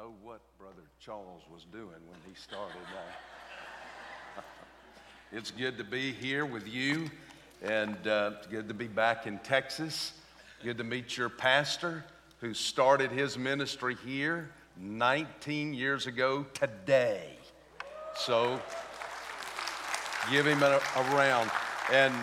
know what Brother Charles was doing when he started that. it's good to be here with you, and uh, good to be back in Texas. Good to meet your pastor who started his ministry here 19 years ago today. So give him a, a round. And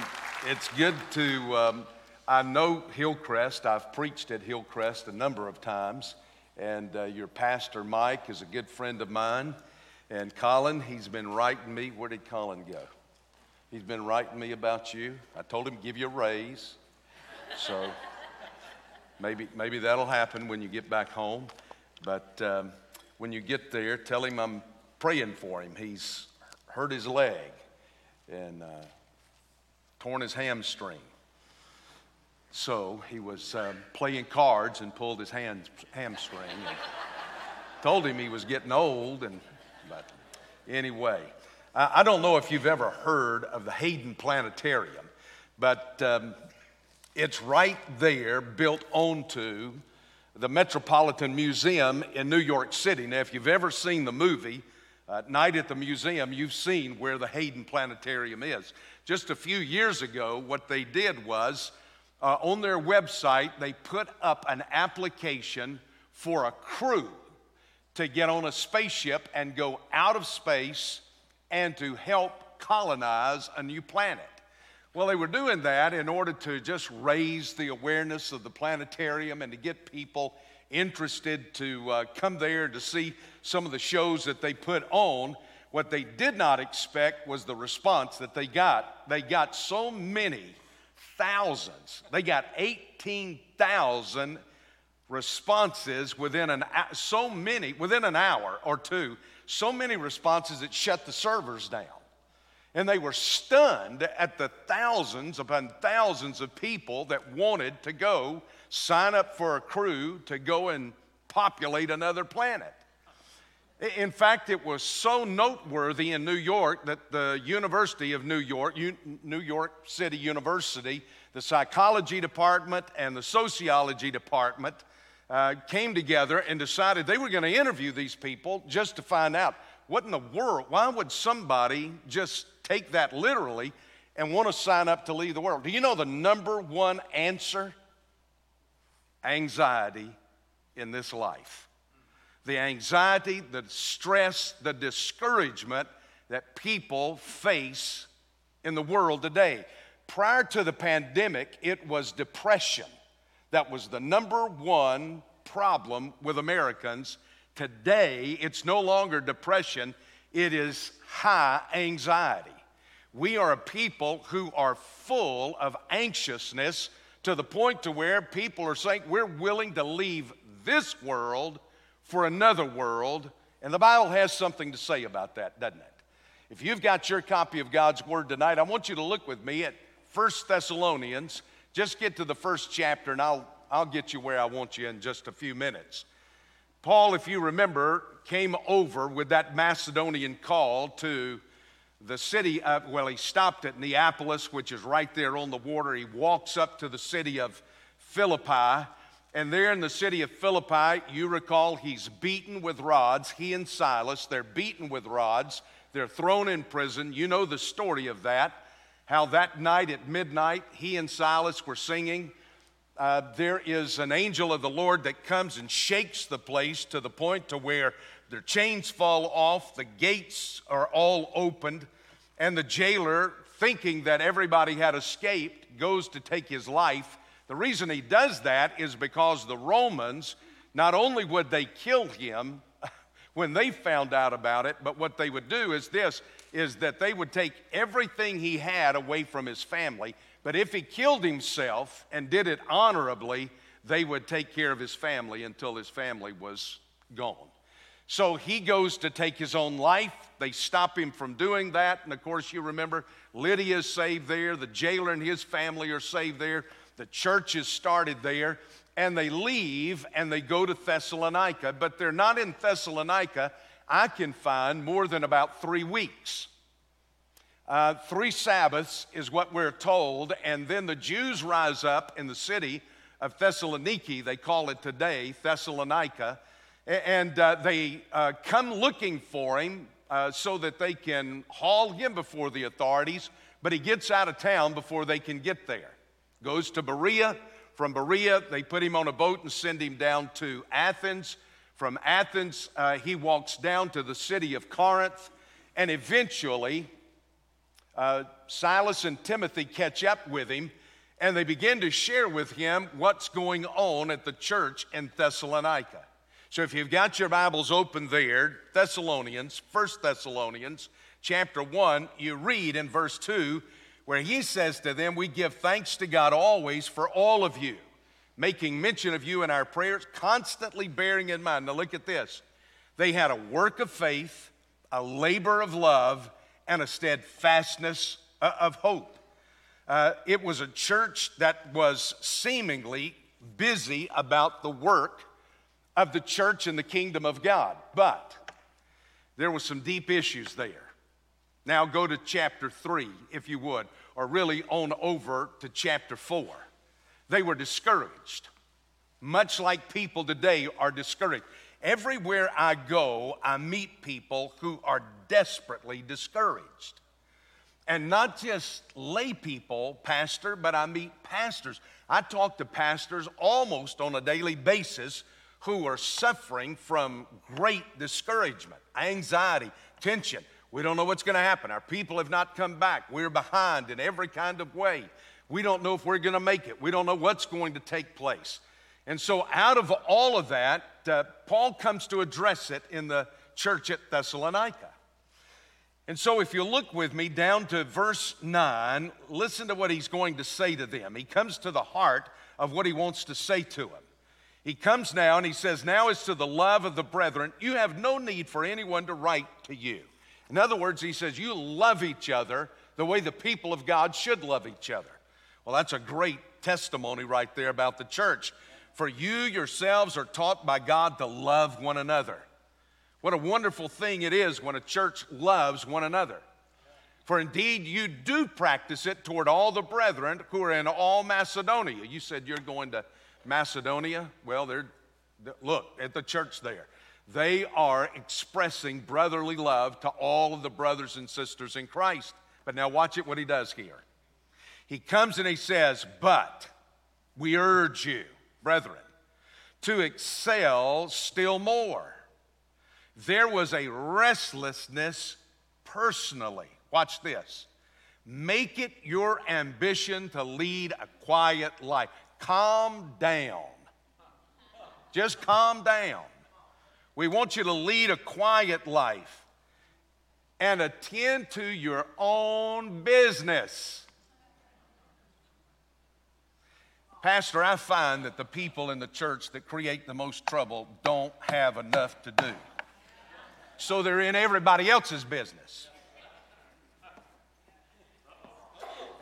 it's good to, um, I know Hillcrest. I've preached at Hillcrest a number of times. And uh, your pastor, Mike, is a good friend of mine. And Colin, he's been writing me. Where did Colin go? He's been writing me about you. I told him give you a raise. So maybe, maybe that'll happen when you get back home. But um, when you get there, tell him I'm praying for him. He's hurt his leg and uh, torn his hamstring. So he was um, playing cards and pulled his hand, hamstring. And told him he was getting old. And but anyway, I, I, don't know if you've ever heard of the Hayden Planetarium, but um, it's right there, built onto the Metropolitan Museum in New York City. Now, if you've ever seen the movie, uh, Night at the Museum, you've seen where the Hayden Planetarium is. Just a few years ago, what they did was uh, on their website, they put up an application for a crew to get on a spaceship and go out of space and to help colonize a new planet. Well, they were doing that in order to just raise the awareness of the planetarium and to get people interested to uh, come there to see some of the shows that they put on. What they did not expect was the response that they got. They got so many thousands. They got 18,000 responses within an so many within an hour or two. So many responses that shut the servers down. And they were stunned at the thousands upon thousands of people that wanted to go sign up for a crew to go and populate another planet. In fact, it was so noteworthy in New York that the University of New York, New York City University, the psychology department and the sociology department uh, came together and decided they were going to interview these people just to find out what in the world, why would somebody just take that literally and want to sign up to leave the world? Do you know the number one answer? Anxiety in this life the anxiety, the stress, the discouragement that people face in the world today. Prior to the pandemic, it was depression that was the number one problem with Americans. Today, it's no longer depression, it is high anxiety. We are a people who are full of anxiousness to the point to where people are saying we're willing to leave this world for another world. And the Bible has something to say about that, doesn't it? If you've got your copy of God's Word tonight, I want you to look with me at First Thessalonians. Just get to the first chapter, and I'll, I'll get you where I want you in just a few minutes. Paul, if you remember, came over with that Macedonian call to the city of, well, he stopped at Neapolis, which is right there on the water. He walks up to the city of Philippi, and there in the city of Philippi, you recall he's beaten with rods. He and Silas, they're beaten with rods. They're thrown in prison. You know the story of that. How that night at midnight, he and Silas were singing. Uh, there is an angel of the Lord that comes and shakes the place to the point to where their chains fall off, the gates are all opened, and the jailer, thinking that everybody had escaped, goes to take his life the reason he does that is because the Romans, not only would they kill him when they found out about it, but what they would do is this is that they would take everything he had away from his family. But if he killed himself and did it honorably, they would take care of his family until his family was gone. So he goes to take his own life. They stop him from doing that. And of course, you remember Lydia is saved there. The jailer and his family are saved there. The church is started there, and they leave and they go to Thessalonica, but they're not in Thessalonica, I can find, more than about three weeks. Uh, three Sabbaths is what we're told, and then the Jews rise up in the city of Thessaloniki, they call it today, Thessalonica, And uh, they uh, come looking for him uh, so that they can haul him before the authorities, but he gets out of town before they can get there. Goes to Berea. From Berea, they put him on a boat and send him down to Athens. From Athens, uh, he walks down to the city of Corinth, and eventually, uh, Silas and Timothy catch up with him and they begin to share with him what's going on at the church in Thessalonica. So if you've got your Bibles open there, Thessalonians, First Thessalonians, chapter 1, you read in verse 2 where he says to them, We give thanks to God always for all of you, making mention of you in our prayers, constantly bearing in mind. Now look at this. They had a work of faith, a labor of love, and a steadfastness uh, of hope. Uh, it was a church that was seemingly busy about the work of the church and the kingdom of God, but there were some deep issues there. Now go to chapter 3, if you would, or really on over to chapter 4. They were discouraged, much like people today are discouraged. Everywhere I go, I meet people who are desperately discouraged. And not just lay people, pastor, but I meet pastors. I talk to pastors almost on a daily basis who are suffering from great discouragement, anxiety, tension. We don't know what's going to happen. Our people have not come back. We're behind in every kind of way. We don't know if we're going to make it. We don't know what's going to take place. And so, out of all of that, uh, Paul comes to address it in the church at Thessalonica. And so, if you look with me down to verse 9, listen to what he's going to say to them. He comes to the heart of what he wants to say to them. He comes now and he says, Now as to the love of the brethren, you have no need for anyone to write to you. In other words, he says, You love each other the way the people of God should love each other. Well, that's a great testimony right there about the church. For you yourselves are taught by God to love one another. What a wonderful thing it is when a church loves one another. For indeed, you do practice it toward all the brethren who are in all Macedonia. You said you're going to Macedonia. Well, they're, look at the church there. They are expressing brotherly love to all of the brothers and sisters in Christ. But now, watch it what he does here. He comes and he says, But we urge you, brethren, to excel still more there was a restlessness personally. Watch this. Make it your ambition to lead a quiet life. Calm down. Just calm down. We want you to lead a quiet life and attend to your own business. Pastor, I find that the people in the church that create the most trouble don't have enough to do so they're in everybody else's business.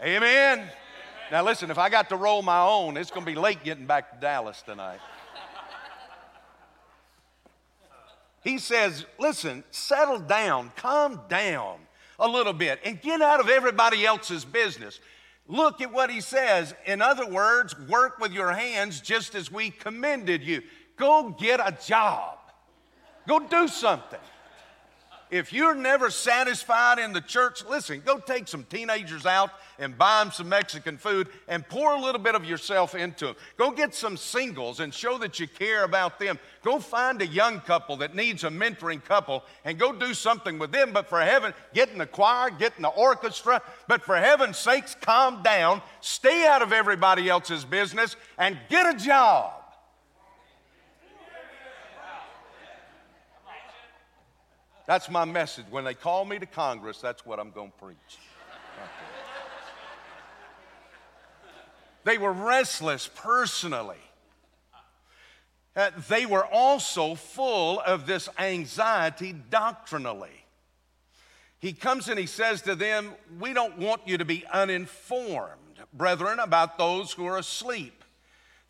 Amen. Now, listen, if I got to roll my own, it's going to be late getting back to Dallas tonight. He says, listen, settle down, calm down a little bit, and get out of everybody else's business. Look at what he says. In other words, work with your hands just as we commended you. Go get a job, go do something. If you're never satisfied in the church, listen, go take some teenagers out and buy them some Mexican food and pour a little bit of yourself into them. Go get some singles and show that you care about them. Go find a young couple that needs a mentoring couple and go do something with them. But for heaven, get in the choir, get in the orchestra. But for heaven's sakes, calm down, stay out of everybody else's business, and get a job. That's my message. When they call me to Congress, that's what I'm going to preach. they were restless personally. Uh, they were also full of this anxiety doctrinally. He comes and he says to them, We don't want you to be uninformed, brethren, about those who are asleep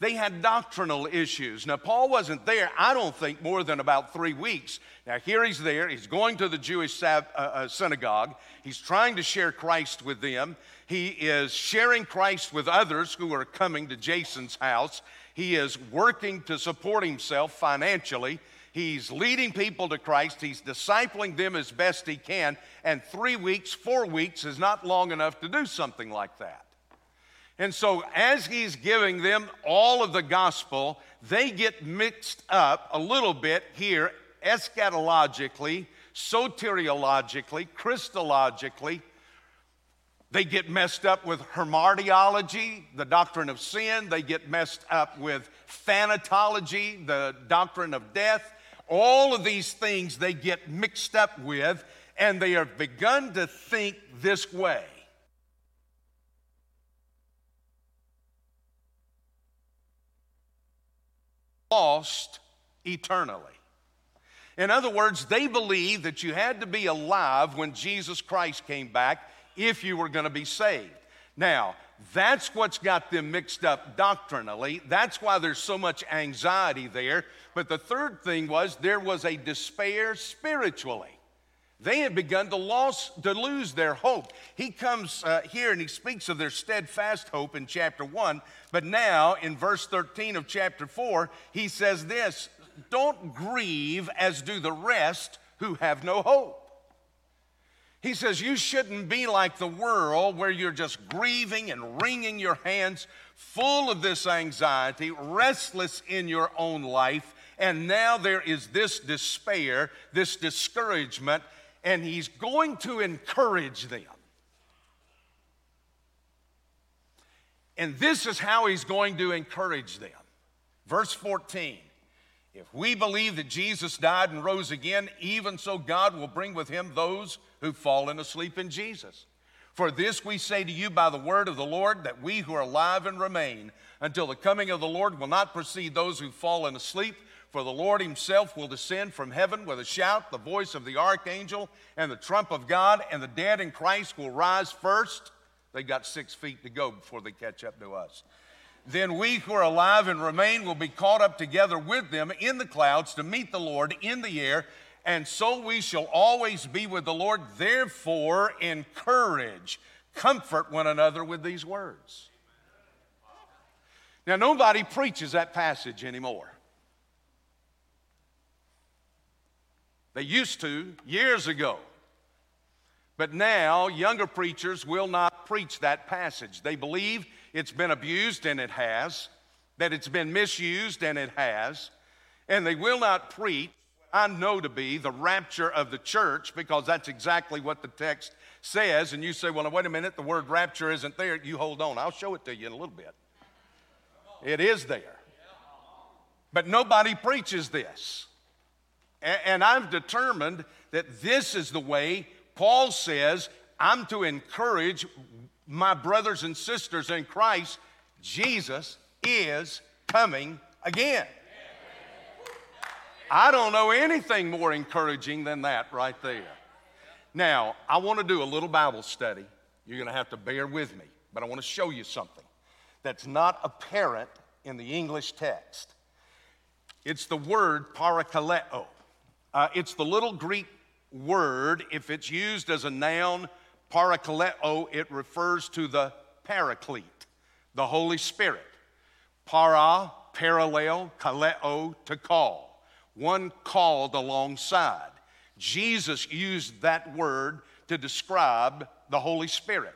they had doctrinal issues. Now, Paul wasn't there, I don't think, more than about three weeks. Now, here he's there. He's going to the Jewish uh, uh, synagogue. He's trying to share Christ with them. He is sharing Christ with others who are coming to Jason's house. He is working to support himself financially. He's leading people to Christ. He's discipling them as best he can. And three weeks, four weeks is not long enough to do something like that. And so, as he's giving them all of the gospel, they get mixed up a little bit here eschatologically, soteriologically, Christologically. They get messed up with hamartiology, the doctrine of sin. They get messed up with thanatology, the doctrine of death. All of these things they get mixed up with, and they have begun to think this way. Lost eternally. In other words, they believe that you had to be alive when Jesus Christ came back if you were going to be saved. Now, that's what's got them mixed up doctrinally. That's why there's so much anxiety there. But the third thing was there was a despair spiritually. They had begun to, lost, to lose their hope. He comes uh, here and he speaks of their steadfast hope in chapter 1, but now in verse 13 of chapter 4, he says this Don't grieve as do the rest who have no hope. He says, You shouldn't be like the world where you're just grieving and wringing your hands, full of this anxiety, restless in your own life. And now there is this despair, this discouragement, and he's going to encourage them. And this is how he's going to encourage them. Verse 14 If we believe that Jesus died and rose again, even so God will bring with him those who've fallen asleep in Jesus. For this we say to you by the word of the Lord, that we who are alive and remain until the coming of the Lord will not precede those who've fallen asleep. For the Lord himself will descend from heaven with a shout, the voice of the archangel, and the trump of God, and the dead in Christ will rise first. They've got six feet to go before they catch up to us. Then we who are alive and remain will be caught up together with them in the clouds to meet the Lord in the air and so we shall always be with the Lord. Therefore, encourage, comfort one another with these words. Now, nobody preaches that passage anymore. They used to years ago. But now, younger preachers will not preach that passage. They believe it's been abused, and it has, that it's been misused, and it has, and they will not preach I know to be the rapture of the church because that's exactly what the text says. And you say, well, wait a minute, the word rapture isn't there. You hold on, I'll show it to you in a little bit. It is there. But nobody preaches this. And I've determined that this is the way Paul says I'm to encourage my brothers and sisters in Christ. Jesus is coming again. I don't know anything more encouraging than that right there. Now, I want to do a little Bible study. You're going to have to bear with me, but I want to show you something that's not apparent in the English text. It's the word parakaleo. Uh, it's the little Greek word. If it's used as a noun, parakaleo, it refers to the paraclete, the Holy Spirit. Para, parallel, kaleo, to call one called alongside. Jesus used that word to describe the Holy Spirit.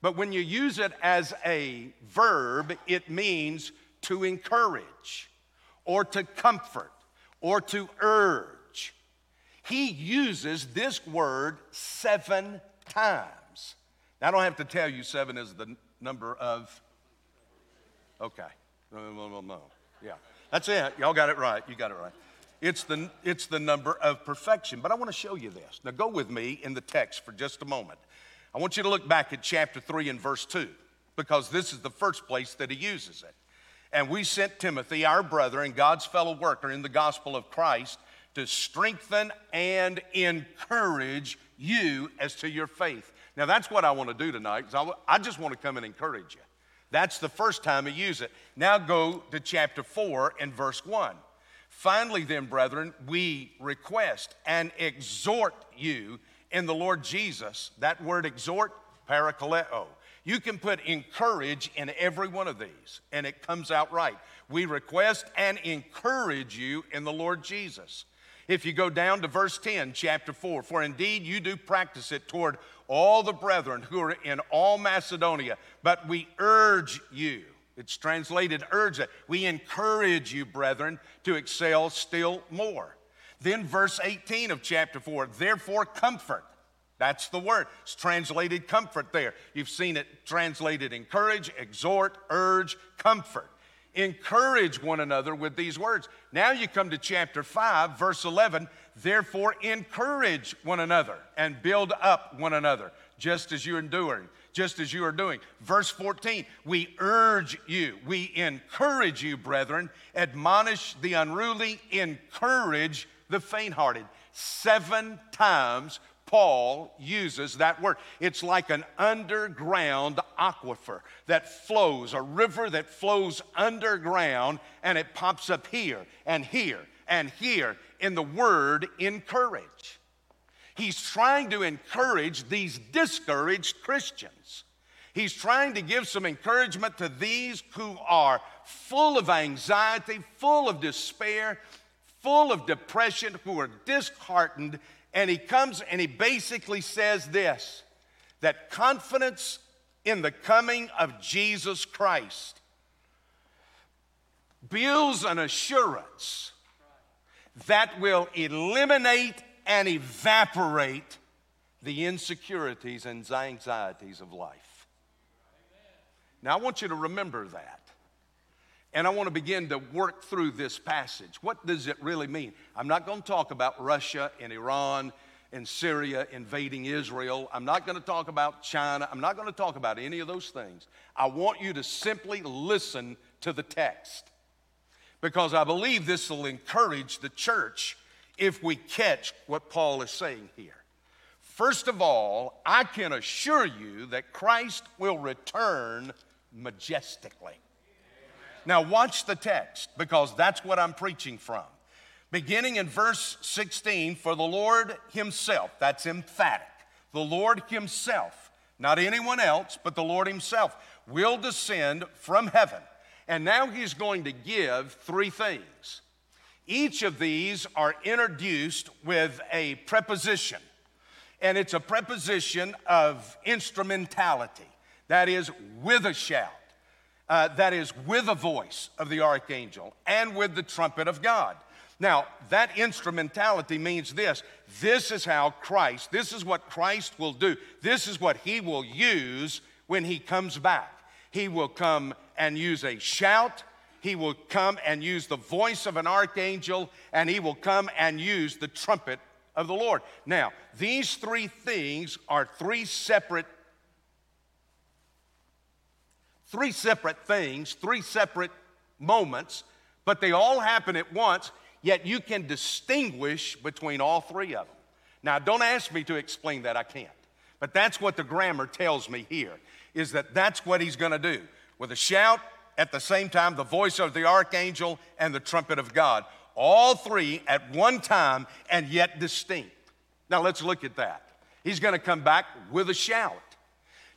But when you use it as a verb, it means to encourage or to comfort or to urge. He uses this word seven times. Now, I don't have to tell you seven is the number of. Okay. No, no, no, no. Yeah. That's it. Y'all got it right. You got it right. It's the, it's the number of perfection. But I want to show you this. Now, go with me in the text for just a moment. I want you to look back at chapter 3 and verse 2, because this is the first place that he uses it. And we sent Timothy, our brother and God's fellow worker in the gospel of Christ, to strengthen and encourage you as to your faith. Now, that's what I want to do tonight. I just want to come and encourage you. That's the first time he used it. Now go to chapter 4 and verse 1. Finally, then, brethren, we request and exhort you in the Lord Jesus. That word exhort, parakaleo. You can put encourage in every one of these, and it comes out right. We request and encourage you in the Lord Jesus. If you go down to verse 10, chapter 4, for indeed you do practice it toward all the brethren who are in all Macedonia, but we urge you. It's translated urge that. We encourage you, brethren, to excel still more. Then, verse 18 of chapter 4, therefore comfort. That's the word. It's translated comfort there. You've seen it translated encourage, exhort, urge, comfort. Encourage one another with these words. Now you come to chapter 5, verse 11. Therefore, encourage one another and build up one another, just as you're enduring, just as you are doing. Verse 14, we urge you, we encourage you, brethren, admonish the unruly, encourage the faint hearted. Seven times Paul uses that word. It's like an underground aquifer that flows, a river that flows underground, and it pops up here and here and here in the word encourage. He's trying to encourage these discouraged Christians. He's trying to give some encouragement to these who are full of anxiety, full of despair, full of depression, who are disheartened and he comes and he basically says this that confidence in the coming of Jesus Christ builds an assurance that will eliminate and evaporate the insecurities and anxieties of life. Now, I want you to remember that. And I want to begin to work through this passage. What does it really mean? I'm not going to talk about Russia and Iran and Syria invading Israel. I'm not going to talk about China. I'm not going to talk about any of those things. I want you to simply listen to the text because I believe this will encourage the church if we catch what Paul is saying here. First of all, I can assure you that Christ will return majestically. Now, watch the text because that's what I'm preaching from. Beginning in verse 16, for the Lord Himself, that's emphatic, the Lord Himself, not anyone else, but the Lord Himself, will descend from heaven. And now He's going to give three things. Each of these are introduced with a preposition, and it's a preposition of instrumentality, that is, with a shout uh, that is with a voice of the archangel and with the trumpet of God. Now, that instrumentality means this this is how Christ, this is what Christ will do, this is what he will use when he comes back. He will come and use a shout. He will come and use the voice of an archangel, and he will come and use the trumpet of the Lord. Now, these three things are three separate three separate things, three separate moments, but they all happen at once, yet you can distinguish between all three of them. Now, don't ask me to explain that, I can't. But that's what the grammar tells me here, is that that's what he's gonna do. With a shout, at the same time, the voice of the archangel and the trumpet of God. All three at one time and yet distinct. Now, let's look at that. He's gonna come back with a shout.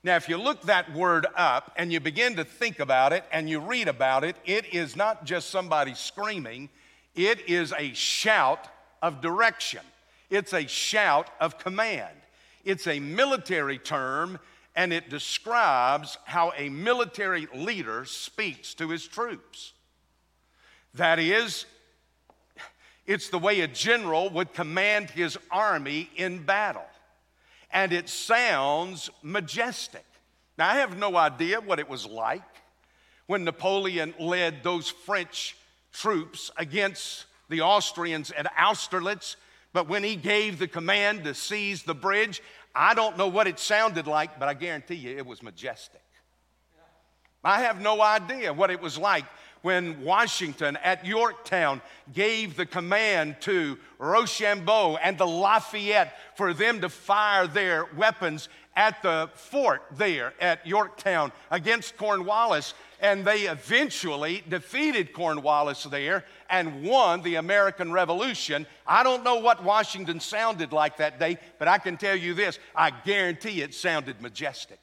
Now, if you look that word up and you begin to think about it and you read about it, it is not just somebody screaming, it is a shout of direction. It's a shout of command. It's a military term and it describes how a military leader speaks to his troops. That is, it's the way a general would command his army in battle and it sounds majestic. Now, I have no idea what it was like when Napoleon led those French troops against the Austrians at Austerlitz, but when he gave the command to seize the bridge, I don't know what it sounded like, but I guarantee you it was majestic. I have no idea what it was like when Washington at Yorktown gave the command to Rochambeau and the Lafayette for them to fire their weapons at the fort there at Yorktown against Cornwallis. And they eventually defeated Cornwallis there and won the American Revolution. I don't know what Washington sounded like that day, but I can tell you this I guarantee it sounded majestic.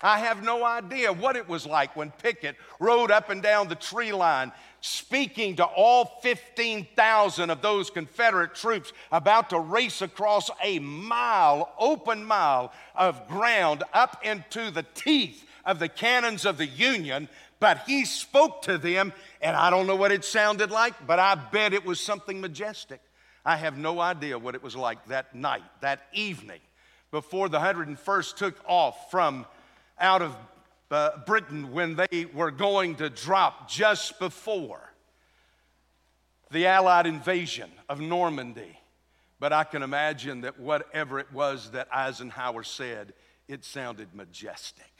I have no idea what it was like when Pickett rode up and down the tree line speaking to all 15,000 of those Confederate troops about to race across a mile, open mile of ground up into the teeth of the cannons of the Union. But he spoke to them, and I don't know what it sounded like, but I bet it was something majestic. I have no idea what it was like that night, that evening, before the 101st took off from out of uh, Britain when they were going to drop just before the Allied invasion of Normandy. But I can imagine that whatever it was that Eisenhower said, it sounded majestic.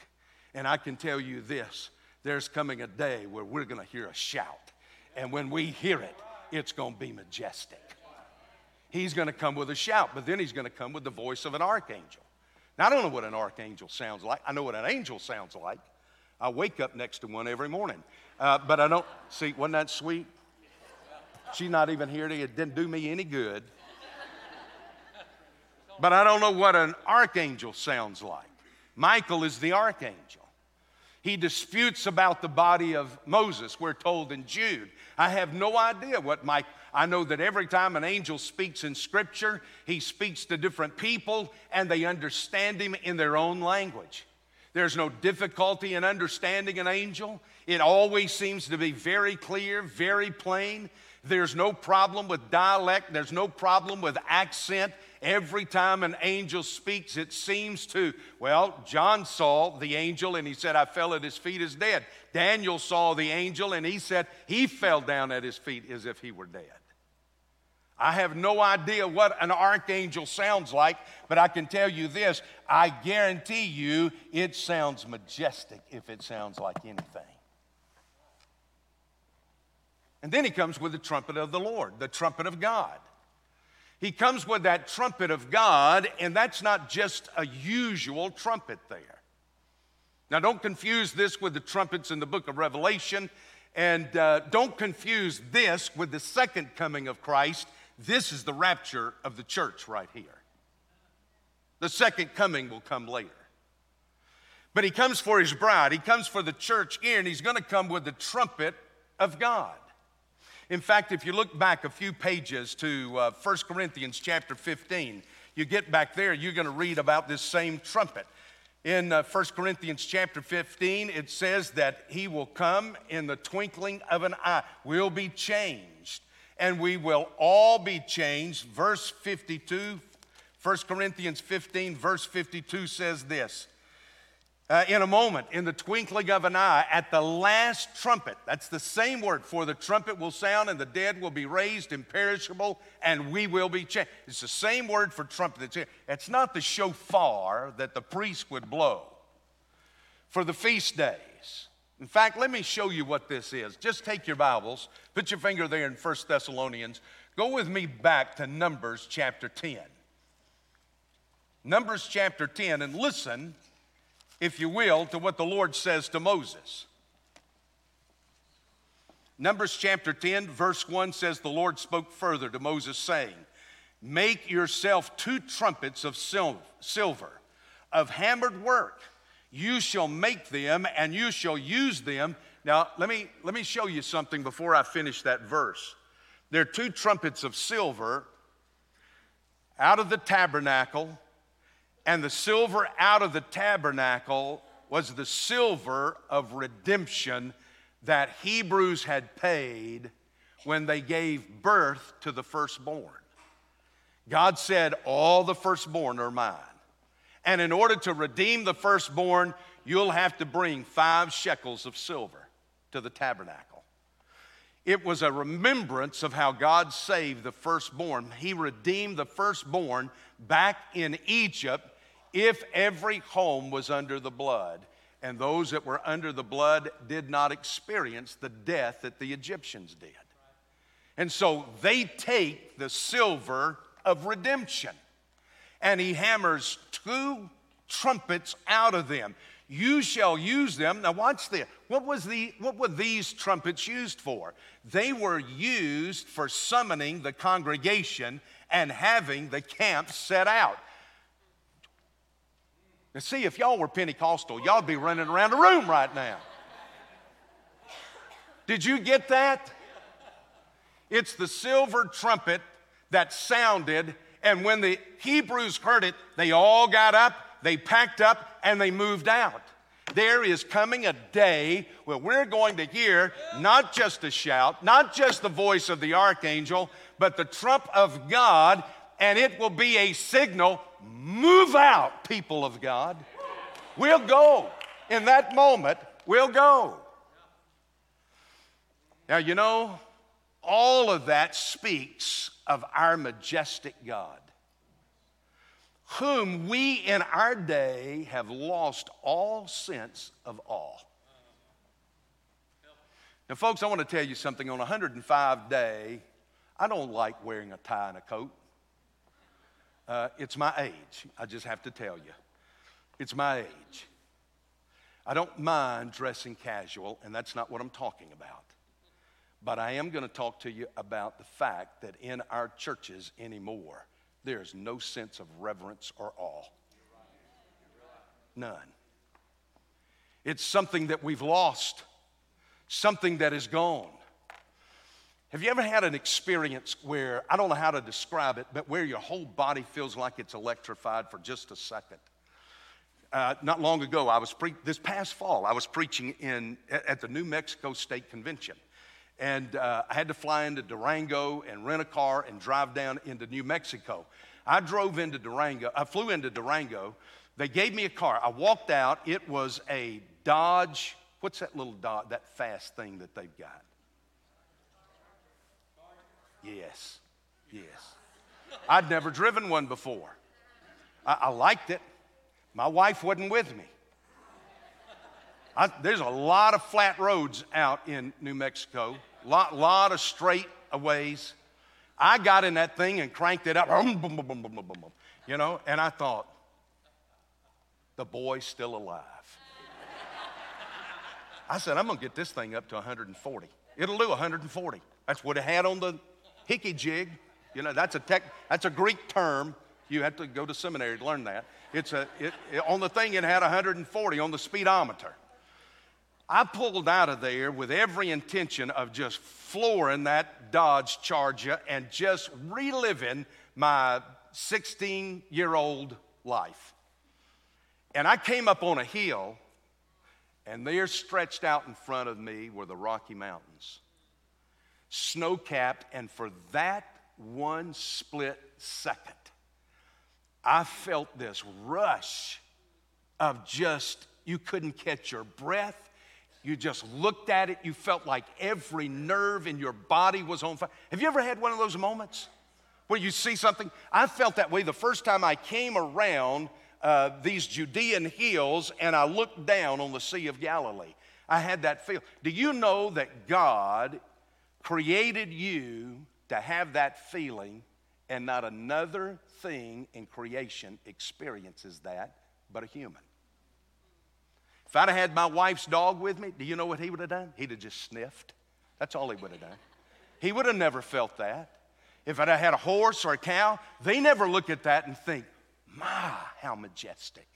And I can tell you this there's coming a day where we're going to hear a shout. And when we hear it, it's going to be majestic. He's going to come with a shout, but then he's going to come with the voice of an archangel. Now, I don't know what an archangel sounds like. I know what an angel sounds like. I wake up next to one every morning. Uh, but I don't, see, wasn't that sweet? She's not even here. It didn't do me any good. But I don't know what an archangel sounds like. Michael is the archangel. He disputes about the body of Moses, we're told in Jude. I have no idea what Mike, I know that every time an angel speaks in Scripture, he speaks to different people and they understand him in their own language. There's no difficulty in understanding an angel. It always seems to be very clear, very plain. There's no problem with dialect, there's no problem with accent. Every time an angel speaks, it seems to, well, John saw the angel and he said, I fell at his feet as dead. Daniel saw the angel and he said, he fell down at his feet as if he were dead. I have no idea what an archangel sounds like, but I can tell you this I guarantee you it sounds majestic if it sounds like anything. And then he comes with the trumpet of the Lord, the trumpet of God. He comes with that trumpet of God, and that's not just a usual trumpet there. Now, don't confuse this with the trumpets in the book of Revelation, and uh, don't confuse this with the second coming of Christ. This is the rapture of the church right here. The second coming will come later. But he comes for his bride, he comes for the church here, and he's going to come with the trumpet of God. In fact, if you look back a few pages to uh, 1 Corinthians chapter 15, you get back there, you're going to read about this same trumpet. In uh, 1 Corinthians chapter 15, it says that he will come in the twinkling of an eye. We'll be changed, and we will all be changed. Verse 52, 1 Corinthians 15, verse 52 says this uh, in a moment, in the twinkling of an eye, at the last trumpet. That's the same word, for the trumpet will sound and the dead will be raised imperishable and we will be changed. It's the same word for trumpet. It's not the shofar that the priest would blow for the feast days. In fact, let me show you what this is. Just take your Bibles, put your finger there in 1 Thessalonians. Go with me back to Numbers chapter 10. Numbers chapter 10, and listen if you will, to what the Lord says to Moses. Numbers chapter 10, verse 1 says, The Lord spoke further to Moses, saying, Make yourself two trumpets of silver, of hammered work. You shall make them and you shall use them. Now, let me, let me show you something before I finish that verse. There are two trumpets of silver out of the tabernacle and the silver out of the tabernacle was the silver of redemption that Hebrews had paid when they gave birth to the firstborn. God said, All the firstborn are mine. And in order to redeem the firstborn, you'll have to bring five shekels of silver to the tabernacle. It was a remembrance of how God saved the firstborn. He redeemed the firstborn back in Egypt if every home was under the blood, and those that were under the blood did not experience the death that the Egyptians did. And so they take the silver of redemption, and he hammers two trumpets out of them. You shall use them. Now, watch this. What, was the, what were these trumpets used for? They were used for summoning the congregation and having the camp set out. And see, if y'all were Pentecostal, y'all would be running around the room right now. Did you get that? It's the silver trumpet that sounded, and when the Hebrews heard it, they all got up, they packed up, and they moved out. There is coming a day where we're going to hear not just a shout, not just the voice of the archangel, but the trump of God, and it will be a signal move out, people of God. We'll go. In that moment, we'll go. Now, you know, all of that speaks of our majestic God, whom we in our day have lost all sense of awe. Now, folks, I want to tell you something. On 105 day, I don't like wearing a tie and a coat. Uh, it's my age. I just have to tell you. It's my age. I don't mind dressing casual, and that's not what I'm talking about. But I am going to talk to you about the fact that in our churches anymore, there's no sense of reverence or awe. None. It's something that we've lost, something that is gone. Have you ever had an experience where, I don't know how to describe it, but where your whole body feels like it's electrified for just a second? Uh, not long ago, I was pre- this past fall, I was preaching in at the New Mexico State Convention, and uh, I had to fly into Durango and rent a car and drive down into New Mexico. I drove into Durango. I flew into Durango. They gave me a car. I walked out. It was a Dodge. What's that little Dodge? That fast thing that they've got? Yes, yes. I'd never driven one before. I, I liked it. My wife wasn't with me. I, there's a lot of flat roads out in New Mexico, lot, lot of straight ways. I got in that thing and cranked it up, you know, and I thought, the boy's still alive. I said, I'm gonna get this thing up to 140. It'll do 140. That's what it had on the hickey jig. You know, that's a tech, that's a Greek term. You had to go to seminary to learn that. It's a, it, it, on the thing, it had 140 on the speedometer. I pulled out of there with every intention of just flooring that Dodge Charger and just reliving my 16 year old life. And I came up on a hill, and there stretched out in front of me were the Rocky Mountains snow capped, and for that one split second, I felt this rush of just, you couldn't catch your breath. You just looked at it, you felt like every nerve in your body was on fire. Have you ever had one of those moments where you see something? I felt that way the first time I came around uh, these Judean hills and I looked down on the Sea of Galilee. I had that feel. Do you know that God created you to have that feeling, and not another thing in creation experiences that but a human. If I'd have had my wife's dog with me, do you know what he would have done? He'd have just sniffed. That's all he would have done. He would have never felt that. If I'd have had a horse or a cow, they never look at that and think, my, how majestic.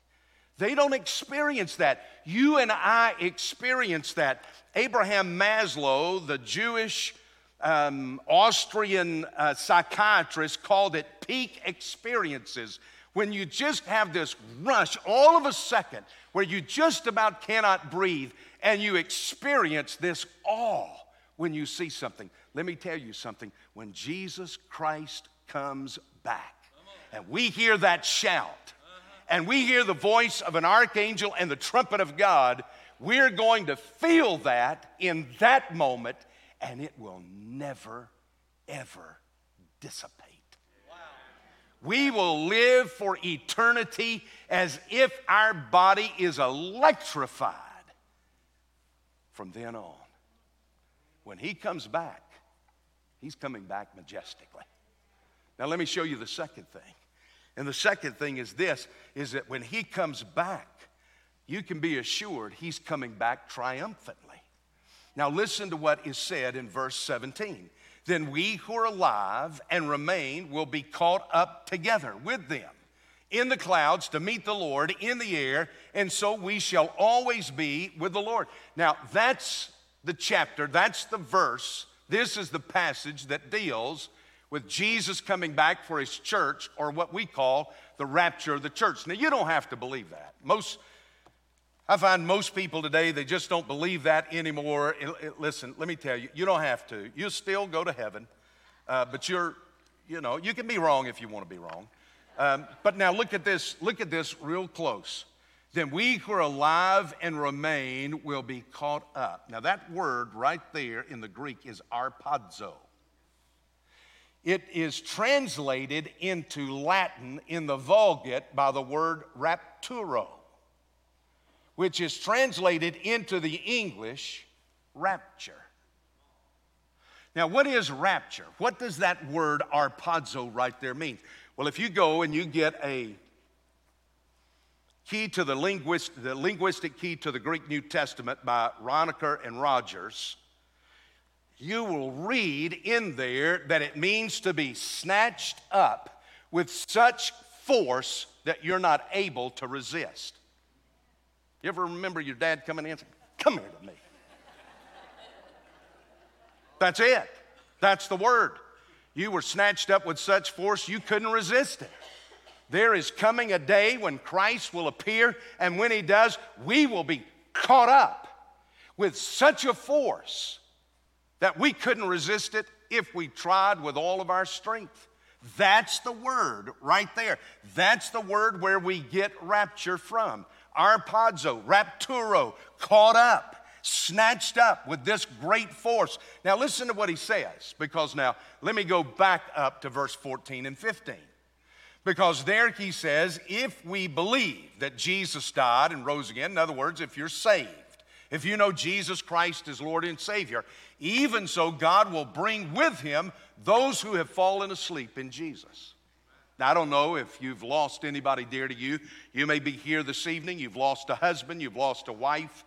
They don't experience that. You and I experience that. Abraham Maslow, the Jewish um, Austrian uh, psychiatrist, called it peak experiences. When you just have this rush all of a second where you just about cannot breathe and you experience this awe when you see something. Let me tell you something. When Jesus Christ comes back and we hear that shout, and we hear the voice of an archangel and the trumpet of God, we're going to feel that in that moment, and it will never, ever dissipate. We will live for eternity as if our body is electrified from then on. When He comes back, He's coming back majestically. Now, let me show you the second thing. And the second thing is this is that when he comes back, you can be assured he's coming back triumphantly. Now, listen to what is said in verse 17. Then we who are alive and remain will be caught up together with them in the clouds to meet the Lord in the air, and so we shall always be with the Lord. Now, that's the chapter, that's the verse. This is the passage that deals with Jesus coming back for his church, or what we call the rapture of the church. Now, you don't have to believe that. Most, I find most people today, they just don't believe that anymore. It, it, listen, let me tell you, you don't have to. You still go to heaven, uh, but you're, you know, you can be wrong if you want to be wrong. Um, but now look at this, look at this real close. Then we who are alive and remain will be caught up. Now, that word right there in the Greek is arpazo. It is translated into Latin in the Vulgate by the word rapturo, which is translated into the English rapture. Now, what is rapture? What does that word arpazo right there mean? Well, if you go and you get a key to the, linguist, the linguistic key to the Greek New Testament by Rienecker and Rogers, you will read in there that it means to be snatched up with such force that you're not able to resist. You ever remember your dad coming in and saying, Come here to me? That's it. That's the word. You were snatched up with such force you couldn't resist it. There is coming a day when Christ will appear, and when he does, we will be caught up with such a force that we couldn't resist it if we tried with all of our strength. That's the word right there. That's the word where we get rapture from. Arpazo, rapturo, caught up, snatched up with this great force. Now, listen to what he says, because now let me go back up to verse 14 and 15. Because there he says, if we believe that Jesus died and rose again, in other words, if you're saved, if you know Jesus Christ is Lord and Savior, even so, God will bring with him those who have fallen asleep in Jesus. I don't know if you've lost anybody dear to you. You may be here this evening. You've lost a husband, you've lost a wife,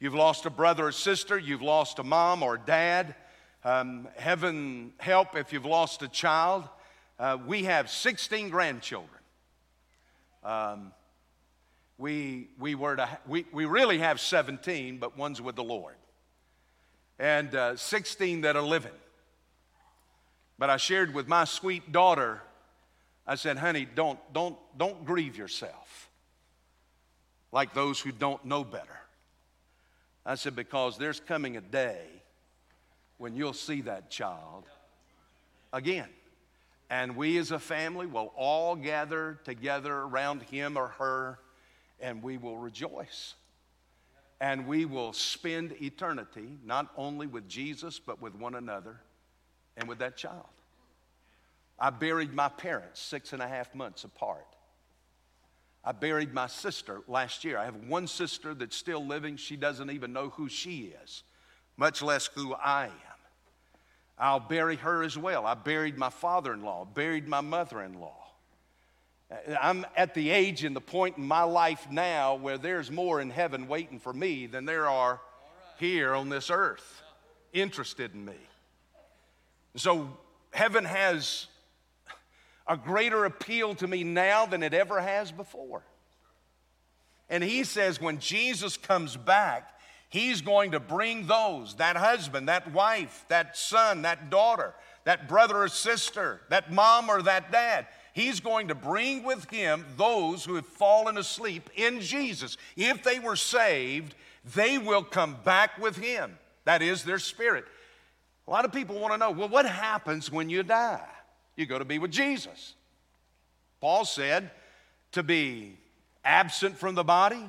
you've lost a brother or sister, you've lost a mom or dad. Um, heaven help if you've lost a child. Uh, we have 16 grandchildren. Um, we, we, were to, we, we really have 17, but one's with the Lord, and uh, 16 that are living. But I shared with my sweet daughter, I said, honey, don't, don't, don't grieve yourself like those who don't know better. I said, because there's coming a day when you'll see that child again. And we as a family will all gather together around him or her and we will rejoice. And we will spend eternity not only with Jesus, but with one another and with that child. I buried my parents six and a half months apart. I buried my sister last year. I have one sister that's still living. She doesn't even know who she is, much less who I am. I'll bury her as well. I buried my father in law, buried my mother in law. I'm at the age and the point in my life now where there's more in heaven waiting for me than there are here on this earth interested in me. So heaven has a greater appeal to me now than it ever has before. And he says when Jesus comes back, he's going to bring those that husband, that wife, that son, that daughter, that brother or sister, that mom or that dad He's going to bring with him those who have fallen asleep in Jesus. If they were saved, they will come back with him. That is their spirit. A lot of people want to know well, what happens when you die? You go to be with Jesus. Paul said to be absent from the body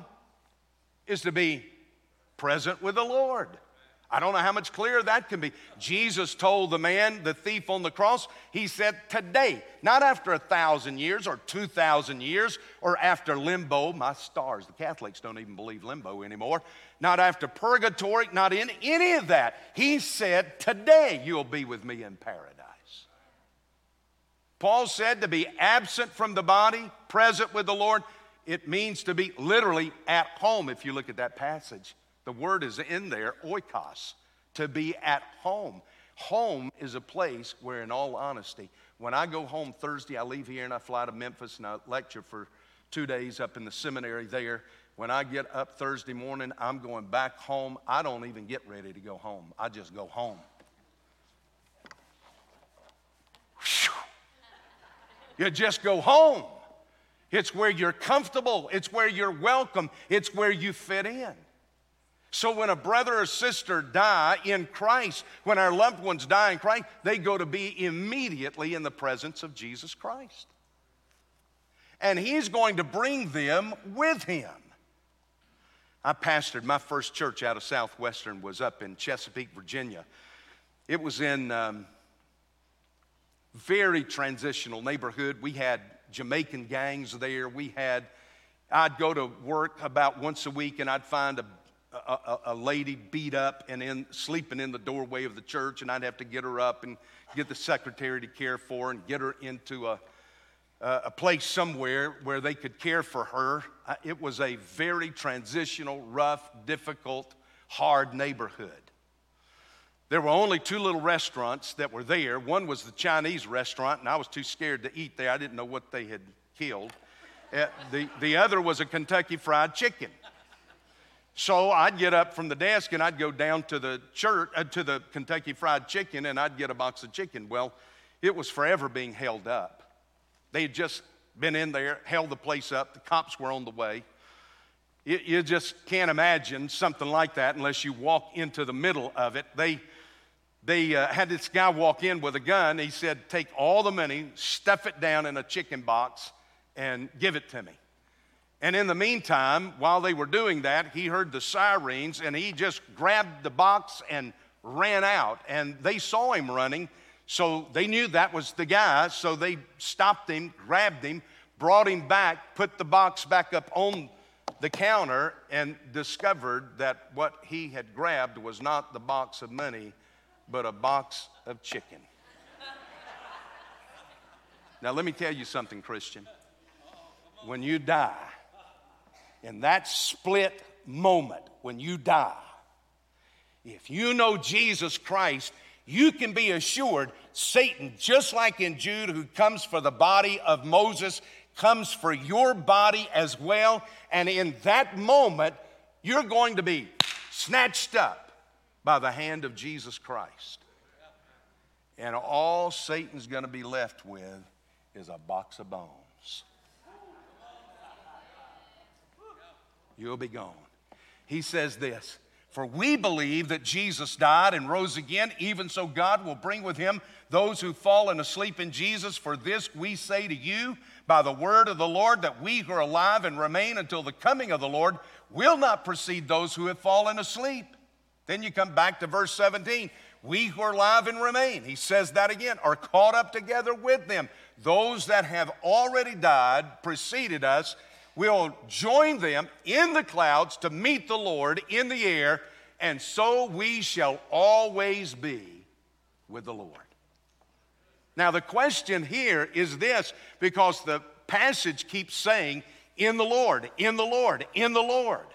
is to be present with the Lord. I don't know how much clearer that can be. Jesus told the man, the thief on the cross, he said, Today, not after a thousand years or two thousand years or after limbo, my stars, the Catholics don't even believe limbo anymore, not after purgatory, not in any of that. He said, Today you'll be with me in paradise. Paul said to be absent from the body, present with the Lord, it means to be literally at home if you look at that passage. The word is in there, oikos, to be at home. Home is a place where, in all honesty, when I go home Thursday, I leave here and I fly to Memphis and I lecture for two days up in the seminary there. When I get up Thursday morning, I'm going back home. I don't even get ready to go home, I just go home. You just go home. It's where you're comfortable, it's where you're welcome, it's where you fit in. So when a brother or sister die in Christ, when our loved ones die in Christ, they go to be immediately in the presence of Jesus Christ. And he's going to bring them with him. I pastored my first church out of Southwestern was up in Chesapeake, Virginia. It was in um, very transitional neighborhood. We had Jamaican gangs there. We had, I'd go to work about once a week and I'd find a, a, a, lady beat up and in, sleeping in the doorway of the church, and I'd have to get her up and get the secretary to care for her and get her into a, a place somewhere where they could care for her. It was a very transitional, rough, difficult, hard neighborhood. There were only two little restaurants that were there. One was the Chinese restaurant, and I was too scared to eat there. I didn't know what they had killed. Uh, the, the other was a Kentucky Fried Chicken. So I'd get up from the desk and I'd go down to the church, uh, to the Kentucky Fried Chicken, and I'd get a box of chicken. Well, it was forever being held up. They had just been in there, held the place up. The cops were on the way. You, you just can't imagine something like that unless you walk into the middle of it. They they uh, had this guy walk in with a gun. He said, Take all the money, stuff it down in a chicken box, and give it to me. And in the meantime, while they were doing that, he heard the sirens and he just grabbed the box and ran out. And they saw him running, so they knew that was the guy. So they stopped him, grabbed him, brought him back, put the box back up on the counter, and discovered that what he had grabbed was not the box of money but a box of chicken. Now, let me tell you something, Christian. When you die, in that split moment, when you die, if you know Jesus Christ, you can be assured Satan, just like in Jude, who comes for the body of Moses, comes for your body as well. And in that moment, you're going to be snatched up by the hand of Jesus Christ. And all Satan's going to be left with is a box of bones. You'll be gone. He says this For we believe that Jesus died and rose again, even so God will bring with him those who've fallen asleep in Jesus. For this we say to you by the word of the Lord that we who are alive and remain until the coming of the Lord will not precede those who have fallen asleep. Then you come back to verse 17. We who are alive and remain, he says that again, are caught up together with them. Those that have already died, preceded us, will join them in the clouds to meet the Lord in the air, and so we shall always be with the Lord. Now, the question here is this because the passage keeps saying, in the Lord, in the Lord, in the Lord.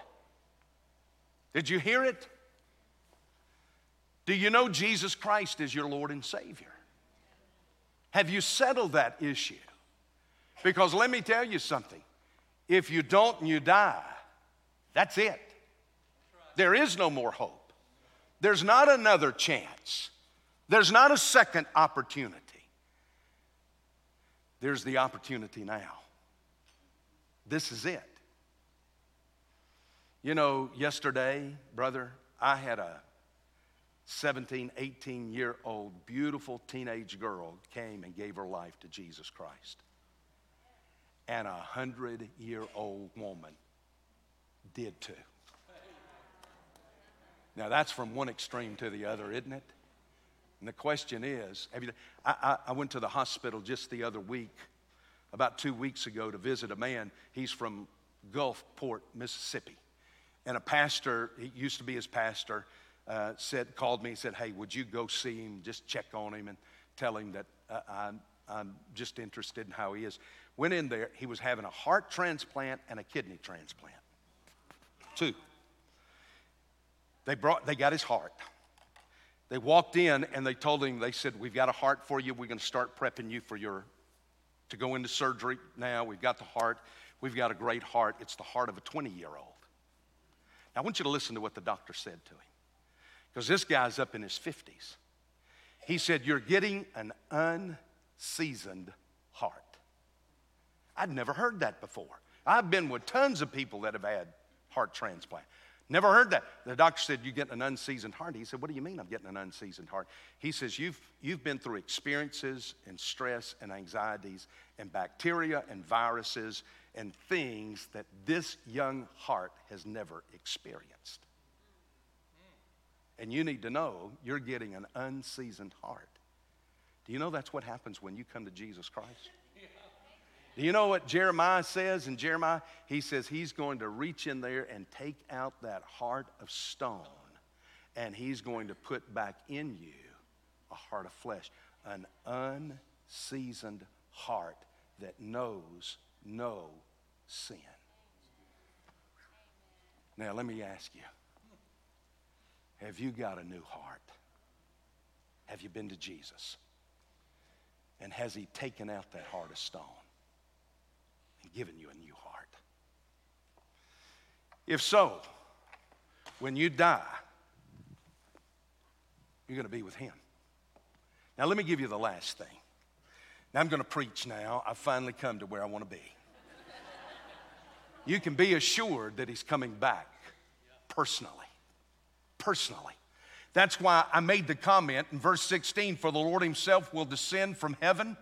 Did you hear it? Do you know Jesus Christ is your Lord and Savior? Have you settled that issue? Because let me tell you something if you don't and you die, that's it. There is no more hope. There's not another chance. There's not a second opportunity. There's the opportunity now. This is it. You know, yesterday, brother, I had a 17, 18 year old beautiful teenage girl came and gave her life to Jesus Christ. And a hundred year old woman did too. Now that's from one extreme to the other, isn't it? And the question is have you, I, I, I went to the hospital just the other week, about two weeks ago, to visit a man. He's from Gulfport, Mississippi. And a pastor, he used to be his pastor, uh, said, called me and said, Hey, would you go see him, just check on him and tell him that uh, I'm, I'm just interested in how he is. Went in there, he was having a heart transplant and a kidney transplant. Two. They, brought, they got his heart. They walked in and they told him, they said, We've got a heart for you. We're going to start prepping you for your, to go into surgery now. We've got the heart. we've got a great heart. It's the heart of a 20 year old. Now, I want you to listen to what the doctor said to him, because this guy's up in his 50s. He said, You're getting an unseasoned heart. I'd never heard that before. I've been with tons of people that have had heart transplant. Never heard that. The doctor said, You're getting an unseasoned heart. He said, What do you mean I'm getting an unseasoned heart? He says, You've, you've been through experiences and stress and anxieties and bacteria and viruses and things that this young heart has never experienced. And you need to know you're getting an unseasoned heart. Do you know that's what happens when you come to Jesus Christ? Do you know what Jeremiah says in Jeremiah? He says he's going to reach in there and take out that heart of stone and he's going to put back in you a heart of flesh, an unseasoned heart that knows no sin. Now, let me ask you have you got a new heart? Have you been to Jesus? And has he taken out that heart of stone? And given you a new heart? If so, when you die, you're going to be with Him. Now, let me give you the last thing. Now, I'm going to preach now. I've finally come to where I want to be. You can be assured that He's coming back personally. Personally. That's why I made the comment in verse 16 For the Lord Himself will descend from heaven.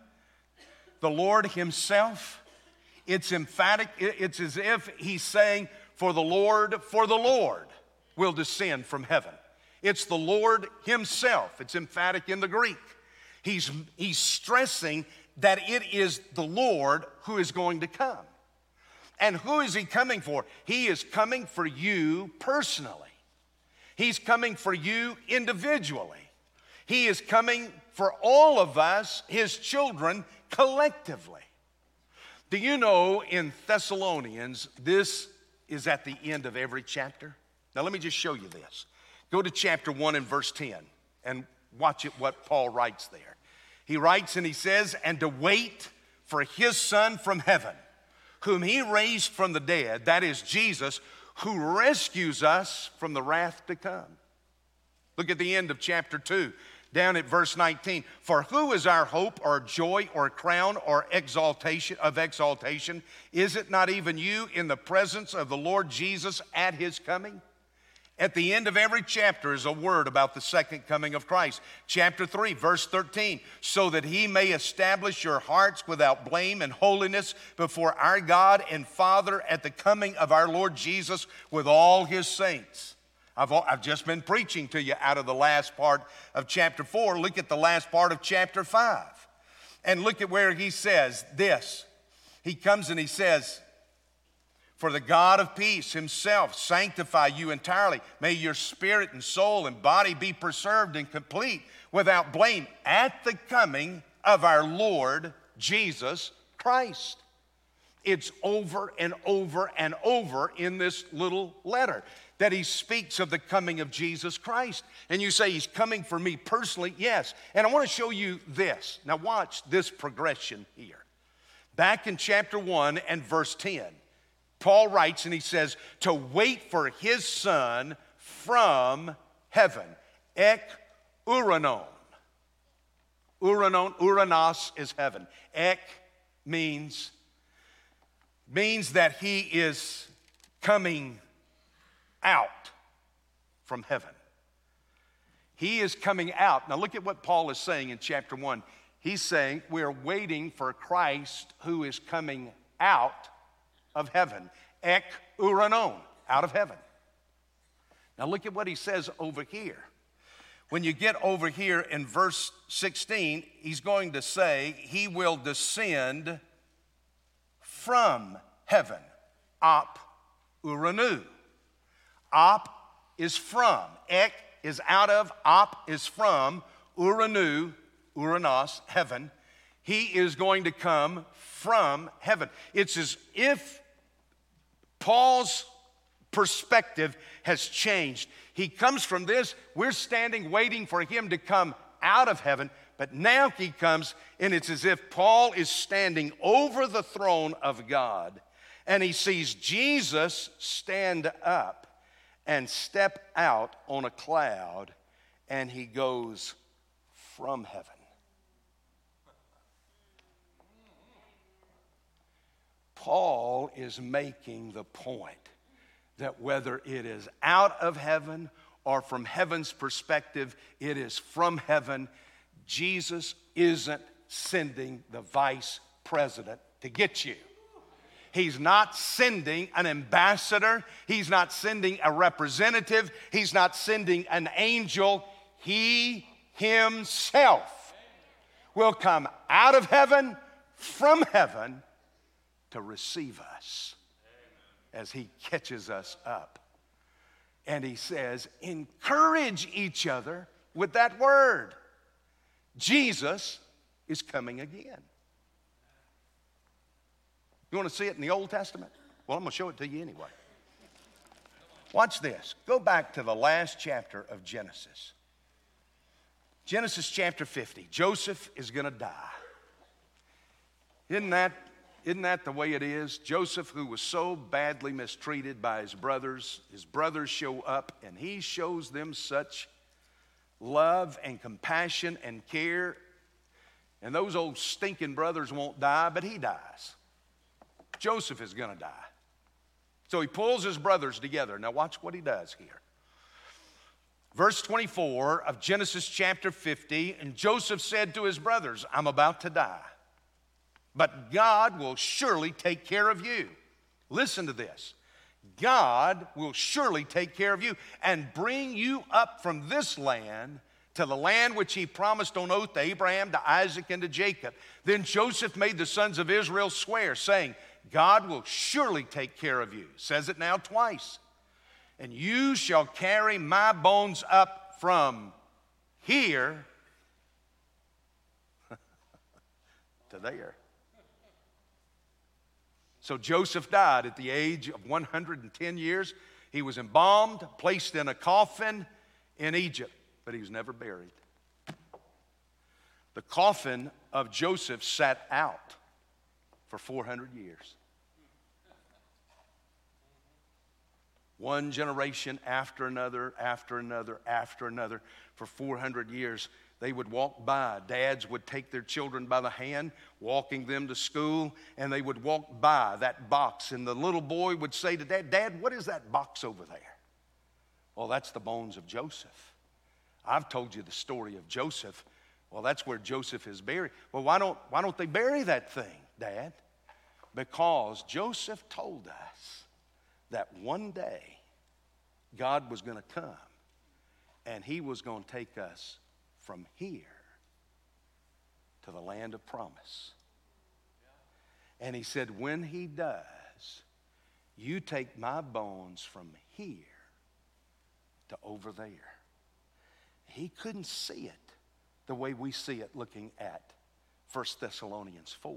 The Lord Himself it's emphatic. It's as if he's saying, For the Lord, for the Lord will descend from heaven. It's the Lord himself. It's emphatic in the Greek. He's, he's stressing that it is the Lord who is going to come. And who is he coming for? He is coming for you personally. He's coming for you individually. He is coming for all of us, his children, collectively. Do you know in Thessalonians, this is at the end of every chapter? Now, let me just show you this. Go to chapter 1 and verse 10 and watch it, what Paul writes there. He writes and he says, And to wait for his Son from heaven, whom he raised from the dead, that is Jesus, who rescues us from the wrath to come. Look at the end of chapter 2 down at verse 19. For who is our hope or joy or crown or exaltation of exaltation? Is it not even you in the presence of the Lord Jesus at his coming? At the end of every chapter is a word about the second coming of Christ. Chapter 3, verse 13, so that he may establish your hearts without blame and holiness before our God and Father at the coming of our Lord Jesus with all his saints. I've, I've just been preaching to you out of the last part of chapter 4. Look at the last part of chapter 5. And look at where he says this. He comes and he says, For the God of peace himself sanctify you entirely. May your spirit and soul and body be preserved and complete without blame at the coming of our Lord Jesus Christ. It's over and over and over in this little letter that he speaks of the coming of Jesus Christ. And you say, He's coming for me personally? Yes. And I want to show you this. Now, watch this progression here. Back in chapter 1 and verse 10, Paul writes and he says, To wait for his son from heaven. Ek uranon. Uranon, uranos is heaven. Ek means, means that he is coming out from heaven. He is coming out. Now, look at what Paul is saying in chapter 1. He's saying we're waiting for Christ who is coming out of heaven. Ek uranon, out of heaven. Now, look at what he says over here. When you get over here in verse 16, he's going to say, He will descend from heaven. Op uranu. Op is from. Ek is out of. Op is from. Uranu, Uranos, heaven. He is going to come from heaven. It's as if Paul's perspective has changed. He comes from this, we're standing waiting for him to come out of heaven, but now he comes, and it's as if Paul is standing over the throne of God and he sees Jesus stand up and step out on a cloud, and he goes from heaven. Paul is making the point that whether it is out of heaven or from heaven's perspective, it is from heaven. Jesus isn't sending the vice president to get you. He's not sending an ambassador. He's not sending a representative. He's not sending an angel. He himself will come out of heaven, from heaven, to receive us as he catches us up. And he says, encourage each other with that word. Jesus is coming again. You want to see it in the Old Testament? Well, I'm going to show it to you anyway. Watch this. Go back to the last chapter of Genesis. Genesis chapter 50. Joseph is going to die. Isn't that, isn't that the way it is? Joseph, who was so badly mistreated by his brothers, his brothers show up and he shows them such love and compassion and care. And those old stinking brothers won't die, but he dies. Joseph is going to die. So he pulls his brothers together. Now, watch what he does here. Verse 24 of Genesis chapter 50 And Joseph said to his brothers, I'm about to die, but God will surely take care of you. Listen to this God will surely take care of you and bring you up from this land to the land which he promised on oath to Abraham, to Isaac, and to Jacob. Then Joseph made the sons of Israel swear, saying, God will surely take care of you. Says it now twice. And you shall carry my bones up from here to there. So Joseph died at the age of 110 years. He was embalmed, placed in a coffin in Egypt, but he was never buried. The coffin of Joseph sat out for 400 years. One generation after another, after another, after another, for 400 years. They would walk by. Dads would take their children by the hand, walking them to school, and they would walk by that box. And the little boy would say to dad, Dad, what is that box over there? Well, that's the bones of Joseph. I've told you the story of Joseph. Well, that's where Joseph is buried. Well, why don't, why don't they bury that thing, Dad? because Joseph told us that one day God was going to come and he was going to take us from here to the land of promise. And he said, When he does, you take my bones from here to over there. He couldn't see it the way we see it looking at 1 Thessalonians 4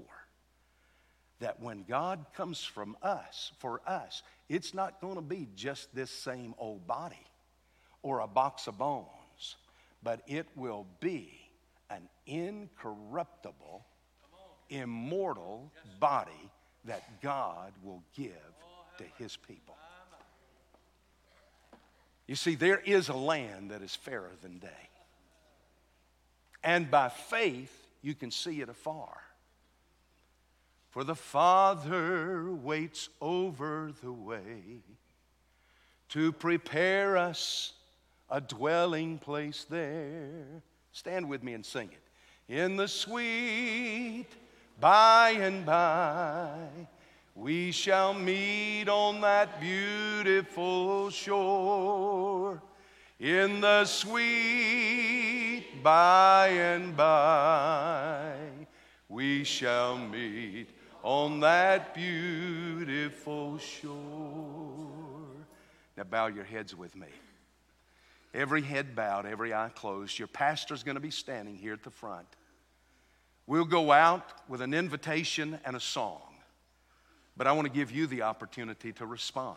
that when God comes from us, for us, it's not going to be just this same old body or a box of bones, but it will be an incorruptible, immortal body that God will give to his people. You see, there is a land that is fairer than day. And by faith, you can see it afar. For the Father waits over the way to prepare us a dwelling place there. Stand with me and sing it. In the sweet by and by, we shall meet on that beautiful shore. In the sweet by and by, we shall meet on that beautiful shore. Now, bow your heads with me. Every head bowed, every eye closed. Your pastor's going to be standing here at the front. We'll go out with an invitation and a song, but I want to give you the opportunity to respond.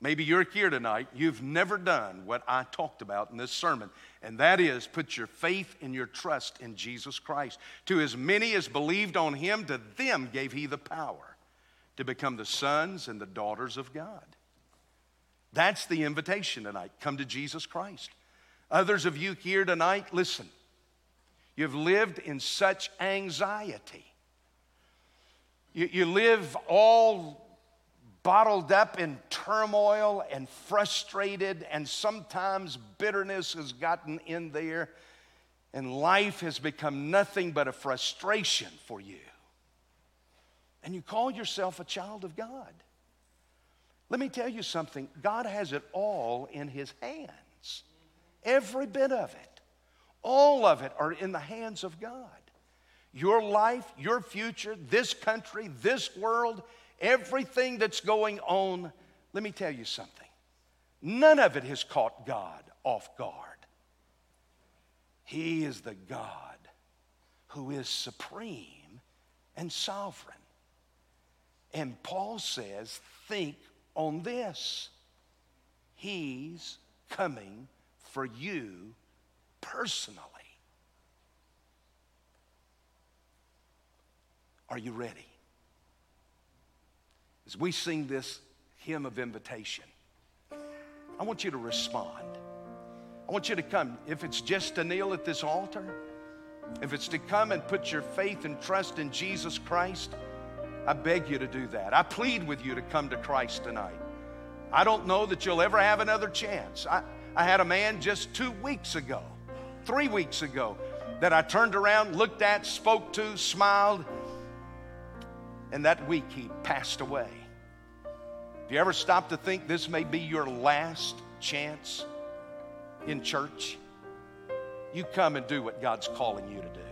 Maybe you're here tonight, you've never done what I talked about in this sermon, and that is put your faith and your trust in Jesus Christ. To as many as believed on him, to them gave he the power to become the sons and the daughters of God. That's the invitation tonight. Come to Jesus Christ. Others of you here tonight, listen, you've lived in such anxiety. You, you live all bottled up in turmoil and frustrated, and sometimes bitterness has gotten in there, and life has become nothing but a frustration for you. And you call yourself a child of God. Let me tell you something God has it all in His hands, every bit of it. All of it are in the hands of God. Your life, your future, this country, this world, everything that's going on, let me tell you something. None of it has caught God off guard. He is the God who is supreme and sovereign. And Paul says, think on this. He's coming for you personally. Are you ready? As we sing this hymn of invitation, I want you to respond. I want you to come. If it's just to kneel at this altar, if it's to come and put your faith and trust in Jesus Christ, I beg you to do that. I plead with you to come to Christ tonight. I don't know that you'll ever have another chance. I, I had a man just two weeks ago, three weeks ago, that I turned around, looked at, spoke to, smiled, and that week he passed away. If you ever stop to think this may be your last chance in church, you come and do what God's calling you to do.